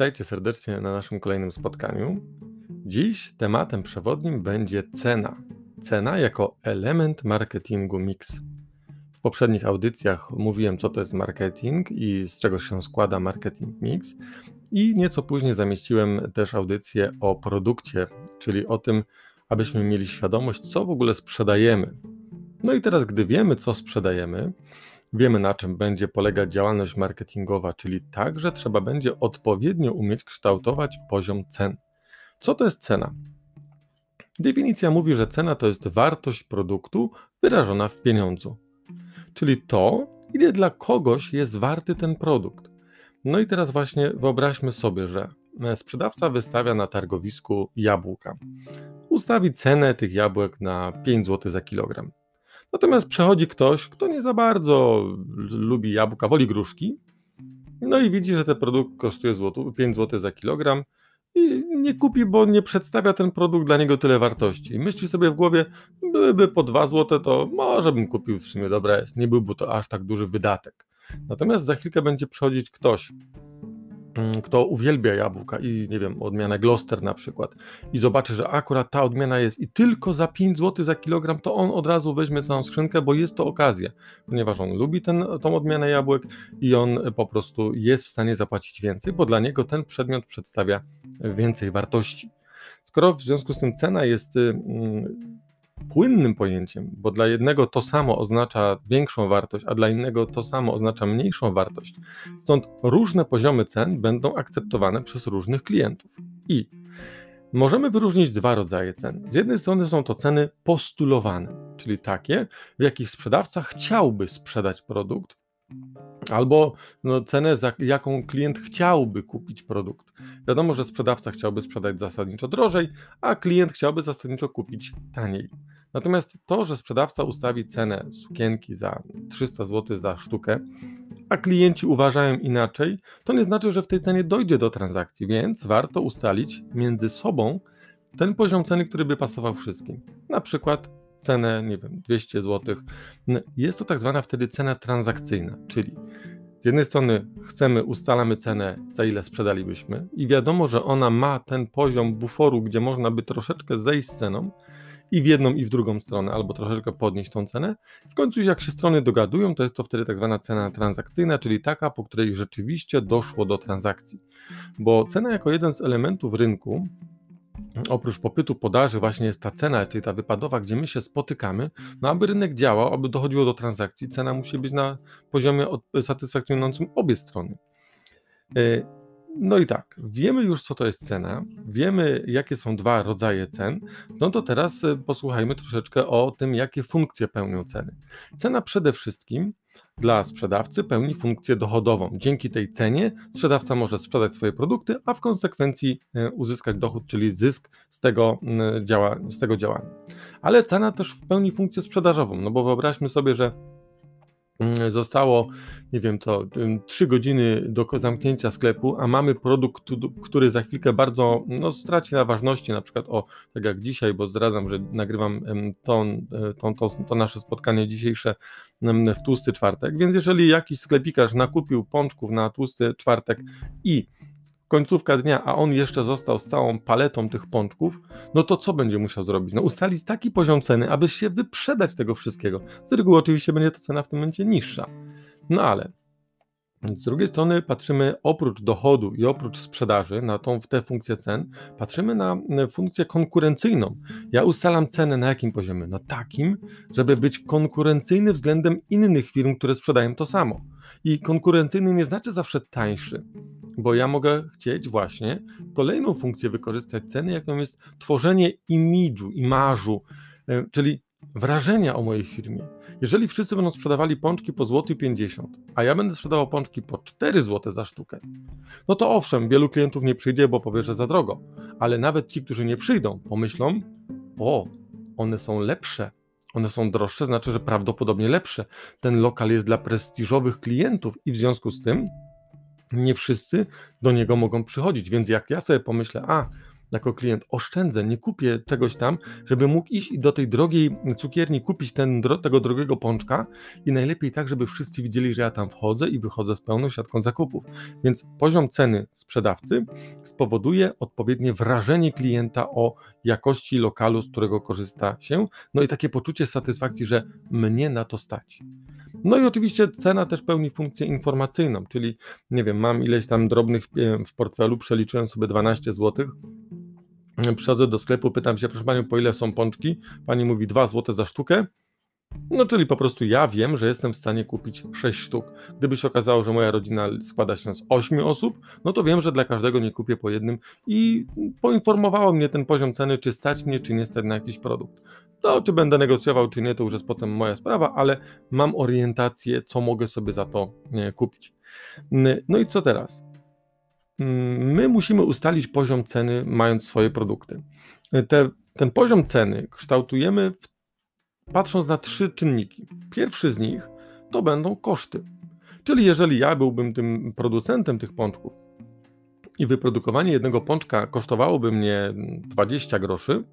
Witajcie serdecznie na naszym kolejnym spotkaniu. Dziś tematem przewodnim będzie cena. Cena jako element marketingu mix. W poprzednich audycjach mówiłem, co to jest marketing i z czego się składa marketing mix. I nieco później zamieściłem też audycję o produkcie, czyli o tym, abyśmy mieli świadomość, co w ogóle sprzedajemy. No i teraz, gdy wiemy, co sprzedajemy, wiemy, na czym będzie polegać działalność marketingowa, czyli tak, że trzeba będzie odpowiednio umieć kształtować poziom cen. Co to jest cena? Definicja mówi, że cena to jest wartość produktu wyrażona w pieniądzu, czyli to, ile dla kogoś jest warty ten produkt. No i teraz właśnie wyobraźmy sobie, że sprzedawca wystawia na targowisku jabłka. Ustawi cenę tych jabłek na 5 zł za kilogram. Natomiast przechodzi ktoś, kto nie za bardzo lubi jabłka, woli gruszki, no i widzi, że ten produkt kosztuje 5 zł za kilogram i nie kupi, bo nie przedstawia ten produkt dla niego tyle wartości. I myśli sobie w głowie, byłyby po 2 zł, to może bym kupił w sumie, dobra nie byłby to aż tak duży wydatek. Natomiast za chwilkę będzie przychodzić ktoś, kto uwielbia jabłka i nie wiem, odmianę Gloucester na przykład i zobaczy, że akurat ta odmiana jest i tylko za 5 zł za kilogram, to on od razu weźmie całą skrzynkę, bo jest to okazja, ponieważ on lubi ten, tą odmianę jabłek i on po prostu jest w stanie zapłacić więcej, bo dla niego ten przedmiot przedstawia więcej wartości. Skoro w związku z tym cena jest mm, płynnym pojęciem, bo dla jednego to samo oznacza większą wartość, a dla innego to samo oznacza mniejszą wartość. Stąd różne poziomy cen będą akceptowane przez różnych klientów. I możemy wyróżnić dwa rodzaje cen. Z jednej strony są to ceny postulowane, czyli takie, w jakich sprzedawca chciałby sprzedać produkt, albo no, cenę, za jaką klient chciałby kupić produkt. Wiadomo, że sprzedawca chciałby sprzedać zasadniczo drożej, a klient chciałby zasadniczo kupić taniej. Natomiast to, że sprzedawca ustawi cenę sukienki za 300 zł za sztukę, a klienci uważają inaczej, to nie znaczy, że w tej cenie dojdzie do transakcji, więc warto ustalić między sobą ten poziom ceny, który by pasował wszystkim. Na przykład cenę, nie wiem, 200 zł. Jest to tak zwana wtedy cena transakcyjna, czyli z jednej strony chcemy, ustalamy cenę, za ile sprzedalibyśmy, i wiadomo, że ona ma ten poziom buforu, gdzie można by troszeczkę zejść z ceną i w jedną, i w drugą stronę, albo troszeczkę podnieść tą cenę. W końcu, jak się strony dogadują, to jest to wtedy tak zwana cena transakcyjna, czyli taka, po której rzeczywiście doszło do transakcji. Bo cena, jako jeden z elementów rynku, oprócz popytu, podaży, właśnie jest ta cena, czyli ta wypadowa, gdzie my się spotykamy. No, aby rynek działał, aby dochodziło do transakcji, cena musi być na poziomie satysfakcjonującym obie strony. No i tak, wiemy już, co to jest cena, wiemy, jakie są dwa rodzaje cen, no to teraz e, posłuchajmy troszeczkę o tym, jakie funkcje pełnią ceny. Cena przede wszystkim dla sprzedawcy pełni funkcję dochodową. Dzięki tej cenie sprzedawca może sprzedać swoje produkty, a w konsekwencji e, uzyskać dochód, czyli zysk z tego, działa, z tego działania. Ale cena też pełni funkcję sprzedażową, no bo wyobraźmy sobie, że zostało, nie wiem co, 3 godziny do zamknięcia sklepu, a mamy produkt, który za chwilkę bardzo no, straci na ważności, na przykład o, tak jak dzisiaj, bo zdradzam, że nagrywam to, to, to, to nasze spotkanie dzisiejsze w tłusty czwartek, więc jeżeli jakiś sklepikarz nakupił pączków na tłusty czwartek i końcówka dnia, a on jeszcze został z całą paletą tych pączków, no to co będzie musiał zrobić? No ustalić taki poziom ceny, aby się wyprzedać tego wszystkiego. Z reguły oczywiście będzie ta cena w tym momencie niższa. No ale z drugiej strony patrzymy oprócz dochodu i oprócz sprzedaży na tą, w tę funkcję cen, patrzymy na funkcję konkurencyjną. Ja ustalam cenę na jakim poziomie? No takim, żeby być konkurencyjny względem innych firm, które sprzedają to samo. I konkurencyjny nie znaczy zawsze tańszy bo ja mogę chcieć właśnie kolejną funkcję wykorzystać ceny, jaką jest tworzenie imidżu, imażu, e, czyli wrażenia o mojej firmie. Jeżeli wszyscy będą sprzedawali pączki po złoty 50, a ja będę sprzedawał pączki po 4 zł za sztukę, no to owszem, wielu klientów nie przyjdzie, bo powie, że za drogo, ale nawet ci, którzy nie przyjdą, pomyślą, o, one są lepsze, one są droższe, znaczy, że prawdopodobnie lepsze. Ten lokal jest dla prestiżowych klientów i w związku z tym nie wszyscy do niego mogą przychodzić. Więc jak ja sobie pomyślę, a jako klient oszczędzę, nie kupię czegoś tam, żeby mógł iść do tej drogiej cukierni, kupić ten, tego drogiego pączka i najlepiej tak, żeby wszyscy widzieli, że ja tam wchodzę i wychodzę z pełną siatką zakupów. Więc poziom ceny sprzedawcy spowoduje odpowiednie wrażenie klienta o jakości lokalu, z którego korzysta się, no i takie poczucie satysfakcji, że mnie na to stać. No i oczywiście cena też pełni funkcję informacyjną, czyli nie wiem, mam ileś tam drobnych w portfelu, przeliczyłem sobie 12 zł, przychodzę do sklepu, pytam się, proszę panią, po ile są pączki? Pani mówi 2 zł za sztukę. No, czyli po prostu ja wiem, że jestem w stanie kupić 6 sztuk. Gdyby się okazało, że moja rodzina składa się z 8 osób, no to wiem, że dla każdego nie kupię po jednym i poinformowało mnie ten poziom ceny, czy stać mnie, czy nie stać na jakiś produkt. To, czy będę negocjował, czy nie, to już jest potem moja sprawa, ale mam orientację, co mogę sobie za to nie, kupić. No i co teraz? My musimy ustalić poziom ceny, mając swoje produkty. Te, ten poziom ceny kształtujemy w patrząc na trzy czynniki. Pierwszy z nich to będą koszty. Czyli jeżeli ja byłbym tym producentem tych pączków i wyprodukowanie jednego pączka kosztowałoby mnie 20 groszy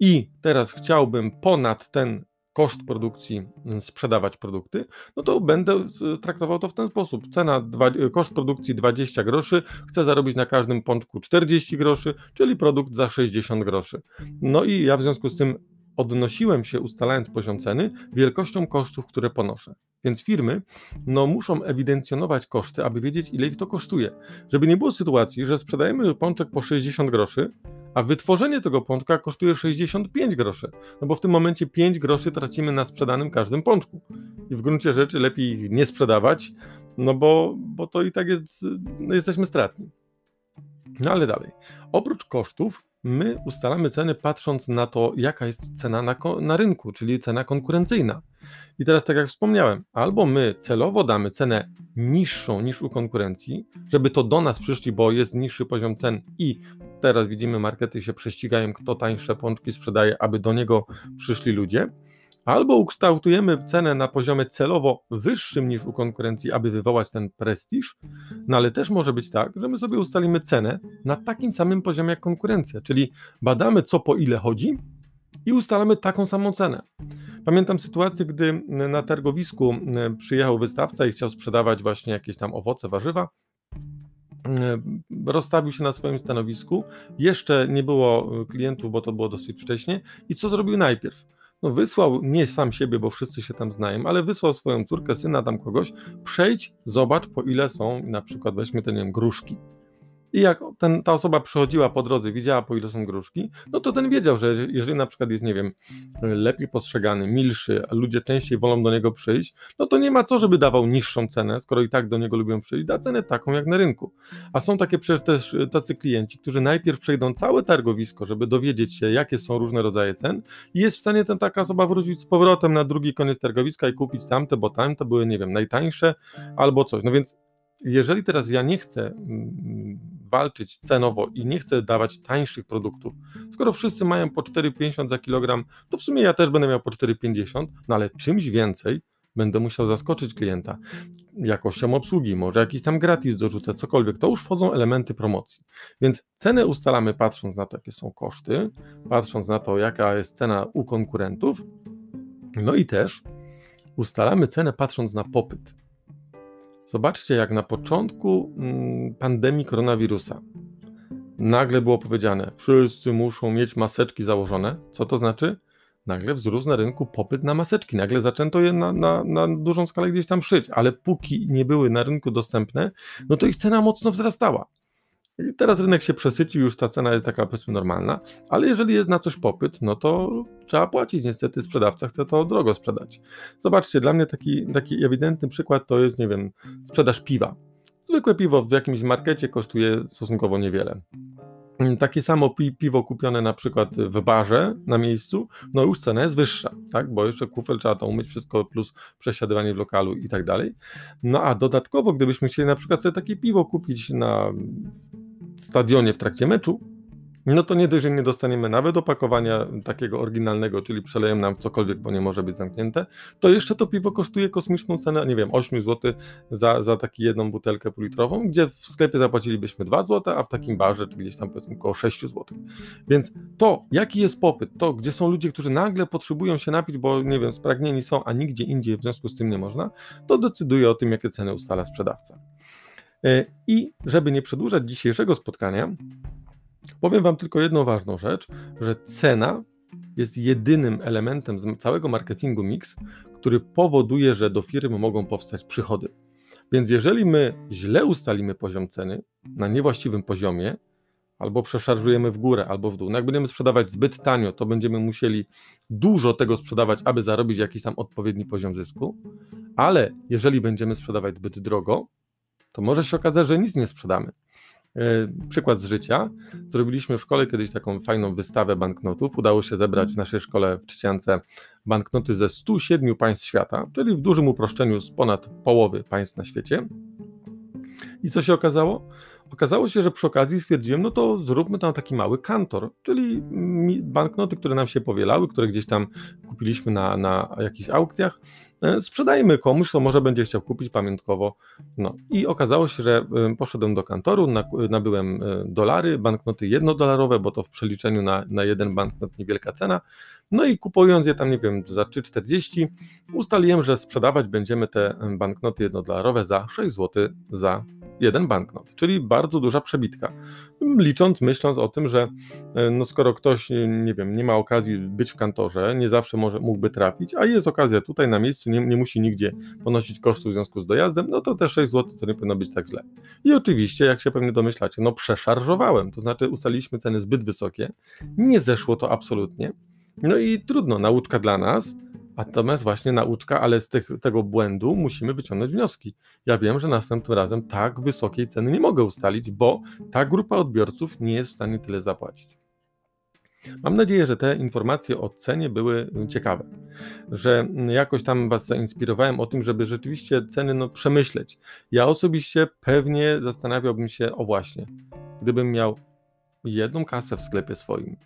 i teraz chciałbym ponad ten koszt produkcji sprzedawać produkty, no to będę traktował to w ten sposób. Cena, koszt produkcji 20 groszy, chcę zarobić na każdym pączku 40 groszy, czyli produkt za 60 groszy. No i ja w związku z tym odnosiłem się, ustalając poziom ceny, wielkością kosztów, które ponoszę. Więc firmy no, muszą ewidencjonować koszty, aby wiedzieć, ile ich to kosztuje. Żeby nie było sytuacji, że sprzedajemy pączek po 60 groszy, a wytworzenie tego pączka kosztuje 65 groszy. No bo w tym momencie 5 groszy tracimy na sprzedanym każdym pączku. I w gruncie rzeczy lepiej ich nie sprzedawać, no bo, bo to i tak jest, no jesteśmy stratni. No ale dalej. Oprócz kosztów my ustalamy ceny patrząc na to, jaka jest cena na, na, rynku, czyli cena konkurencyjna. I teraz, tak jak wspomniałem, albo my celowo damy cenę niższą niż u konkurencji, żeby to do nas przyszli, bo jest niższy poziom cen i teraz widzimy, markety się prześcigają, kto tańsze pączki sprzedaje, aby do niego przyszli ludzie Albo ukształtujemy cenę na poziomie celowo wyższym niż u konkurencji, aby wywołać ten prestiż, no ale też może być tak, że my sobie ustalimy cenę na takim samym poziomie jak konkurencja, czyli badamy co po ile chodzi i ustalamy taką samą cenę. Pamiętam sytuację, gdy na targowisku e, przyjechał wystawca i chciał sprzedawać właśnie jakieś tam owoce, warzywa. E, rozstawił się na swoim stanowisku. Jeszcze nie było klientów, bo to było dosyć wcześnie. I co zrobił najpierw? no wysłał nie sam siebie, bo wszyscy się tam znają, ale wysłał swoją córkę, syna, tam kogoś, przejdź, zobacz po ile są, na przykład weźmy ten, nie wiem, gruszki. I jak ten, ta osoba przychodziła po drodze, widziała po ile są gruszki, no to ten wiedział, że jeżeli na przykład jest, nie wiem, lepiej postrzegany, milszy, a ludzie częściej wolą do niego przyjść, no to nie ma co, żeby dawał niższą cenę, skoro i tak do niego lubią przyjść, da cenę taką jak na rynku. A są takie przecież też tacy klienci, którzy najpierw przejdą całe targowisko, żeby dowiedzieć się, jakie są różne rodzaje cen i jest w stanie ten taka osoba wrócić z powrotem na drugi koniec targowiska i kupić tamte, bo tamte były, nie wiem, najtańsze albo coś. No więc jeżeli teraz ja nie chcę mm, walczyć cenowo i nie chcę dawać tańszych produktów, skoro wszyscy mają po 4,50 za kilogram, to w sumie ja też będę miał po 4,50, no ale czymś więcej będę musiał zaskoczyć klienta jakością obsługi, może jakiś tam gratis dorzucę, cokolwiek. To już wchodzą elementy promocji. Więc cenę ustalamy patrząc na to, jakie są koszty, patrząc na to, jaka jest cena u konkurentów, no i też ustalamy cenę patrząc na popyt. Zobaczcie, jak na początku mm, pandemii koronawirusa nagle było powiedziane, wszyscy muszą mieć maseczki założone. Co to znaczy? Nagle wzrósł na rynku popyt na maseczki. Nagle zaczęto je na, na, na dużą skalę gdzieś tam szyć, ale póki nie były na rynku dostępne, no to ich cena mocno wzrastała. Teraz rynek się przesycił, już ta cena jest taka powiedzmy normalna, ale jeżeli jest na coś popyt, no to trzeba płacić. Niestety sprzedawca chce to drogo sprzedać. Zobaczcie, dla mnie taki, taki ewidentny przykład to jest, nie wiem, sprzedaż piwa. Zwykłe piwo w jakimś markecie kosztuje stosunkowo niewiele. Takie samo piwo kupione na przykład w barze na miejscu, no już cena jest wyższa, tak? bo jeszcze kufel trzeba to umyć wszystko, plus przesiadywanie w lokalu i tak dalej. No a dodatkowo, gdybyśmy chcieli na przykład sobie takie piwo kupić na stadionie w trakcie meczu, no to nie dość, że nie dostaniemy nawet opakowania takiego oryginalnego, czyli przeleją nam cokolwiek, bo nie może być zamknięte, to jeszcze to piwo kosztuje kosmiczną cenę, nie wiem, 8 zł za, za taką jedną butelkę półlitrową, gdzie w sklepie zapłacilibyśmy 2 zł, a w takim barze, czy gdzieś tam powiedzmy około 6 zł. Więc to, jaki jest popyt, to, gdzie są ludzie, którzy nagle potrzebują się napić, bo nie wiem, spragnieni są, a nigdzie indziej w związku z tym nie można, to decyduje o tym, jakie ceny ustala sprzedawca. E, I żeby nie przedłużać dzisiejszego spotkania, Powiem Wam tylko jedną ważną rzecz, że cena jest jedynym elementem z całego marketingu mix, który powoduje, że do firmy mogą powstać przychody. Więc jeżeli my źle ustalimy poziom ceny na niewłaściwym poziomie, albo przeszarżujemy w górę, albo w dół. No jak będziemy sprzedawać zbyt tanio, to będziemy musieli dużo tego sprzedawać, aby zarobić jakiś tam odpowiedni poziom zysku, ale jeżeli będziemy sprzedawać zbyt drogo, to może się okazać, że nic nie sprzedamy. E, przykład z życia. Zrobiliśmy w szkole kiedyś taką fajną wystawę banknotów. Udało się zebrać w naszej szkole w Trzciance banknoty ze 107 państw świata, czyli w dużym uproszczeniu z ponad połowy państw na świecie. I co się okazało? Okazało się, że przy okazji stwierdziłem, no to zróbmy tam taki mały kantor, czyli banknoty, które nam się powielały, które gdzieś tam kupiliśmy na, na jakichś aukcjach, e, sprzedajmy komuś, kto może będzie chciał kupić pamiątkowo. No i okazało się, że poszedłem do kantoru, nabyłem e, dolary, banknoty jednodolarowe, bo to w przeliczeniu na, na jeden banknot niewielka cena. No i kupując je tam, nie wiem, za 3,40, ustaliłem, że sprzedawać będziemy te banknoty jednodolarowe za 6 zł za jeden banknot, czyli bardzo duża przebitka. Licząc, myśląc o tym, że e, no skoro ktoś, nie wiem, nie ma okazji być w kantorze, nie zawsze może, mógłby trafić, a jest okazja tutaj na miejscu, nie, nie musi nigdzie ponosić kosztów w związku z dojazdem, no to te 6 zł to nie powinno być tak źle. I oczywiście, jak się pewnie domyślacie, no przeszarżowałem, to znaczy ustaliliśmy ceny zbyt wysokie, nie zeszło to absolutnie, no i trudno, nauczka dla nas, Natomiast właśnie nauczka, ale z tych, tego błędu musimy wyciągnąć wnioski. Ja wiem, że następnym razem tak wysokiej ceny nie mogę ustalić, bo ta grupa odbiorców nie jest w stanie tyle zapłacić. Mam nadzieję, że te informacje o cenie były ciekawe, że jakoś tam Was zainspirowałem o tym, żeby rzeczywiście ceny no, przemyśleć. Ja osobiście pewnie zastanawiałbym się, o właśnie, gdybym miał jedną kasę w sklepie swoim,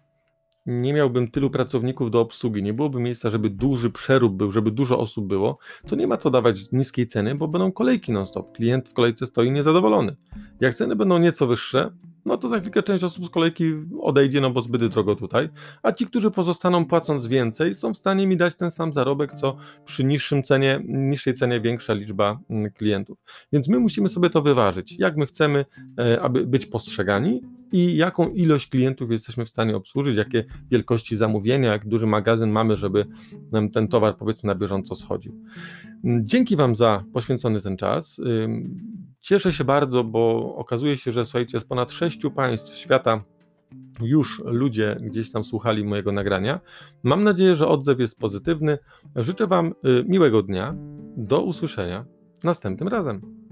nie miałbym tylu pracowników do obsługi, nie byłoby miejsca, żeby duży przerób był, żeby dużo osób było, to nie ma co dawać niskiej ceny, bo będą kolejki non-stop. Klient w kolejce stoi niezadowolony. Jak ceny będą nieco wyższe, no to za chwilkę część osób z kolejki odejdzie, no bo zbyt drogo tutaj, a ci, którzy pozostaną płacąc więcej, są w stanie mi dać ten sam zarobek, co przy niższym cenie, niższej cenie większa liczba mm, klientów. Więc my musimy sobie to wyważyć, jak my chcemy, e, aby być postrzegani i jaką ilość klientów jesteśmy w stanie obsłużyć, jakie wielkości zamówienia, jak duży magazyn mamy, żeby nam ten towar powiedzmy na bieżąco schodził. Dzięki Wam za poświęcony ten czas. Cieszę się bardzo, bo okazuje się, że słuchajcie, z ponad sześciu państw świata już ludzie gdzieś tam słuchali mojego nagrania. Mam nadzieję, że odzew jest pozytywny. Życzę Wam y, miłego dnia. Do usłyszenia następnym razem.